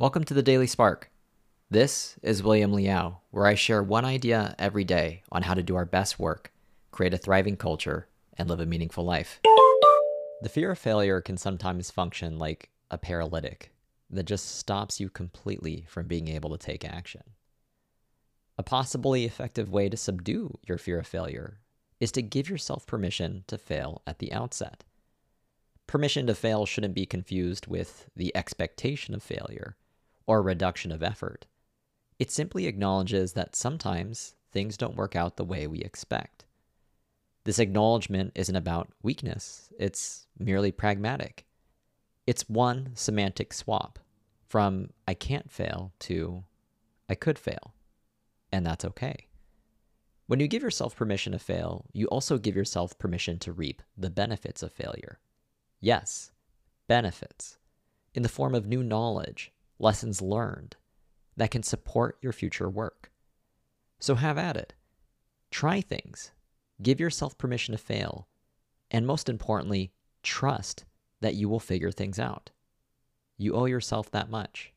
Welcome to the Daily Spark. This is William Liao, where I share one idea every day on how to do our best work, create a thriving culture, and live a meaningful life. The fear of failure can sometimes function like a paralytic that just stops you completely from being able to take action. A possibly effective way to subdue your fear of failure is to give yourself permission to fail at the outset. Permission to fail shouldn't be confused with the expectation of failure or reduction of effort. It simply acknowledges that sometimes things don't work out the way we expect. This acknowledgement isn't about weakness, it's merely pragmatic. It's one semantic swap from I can't fail to I could fail, and that's okay. When you give yourself permission to fail, you also give yourself permission to reap the benefits of failure. Yes, benefits in the form of new knowledge, lessons learned that can support your future work. So have at it. Try things, give yourself permission to fail, and most importantly, trust that you will figure things out. You owe yourself that much.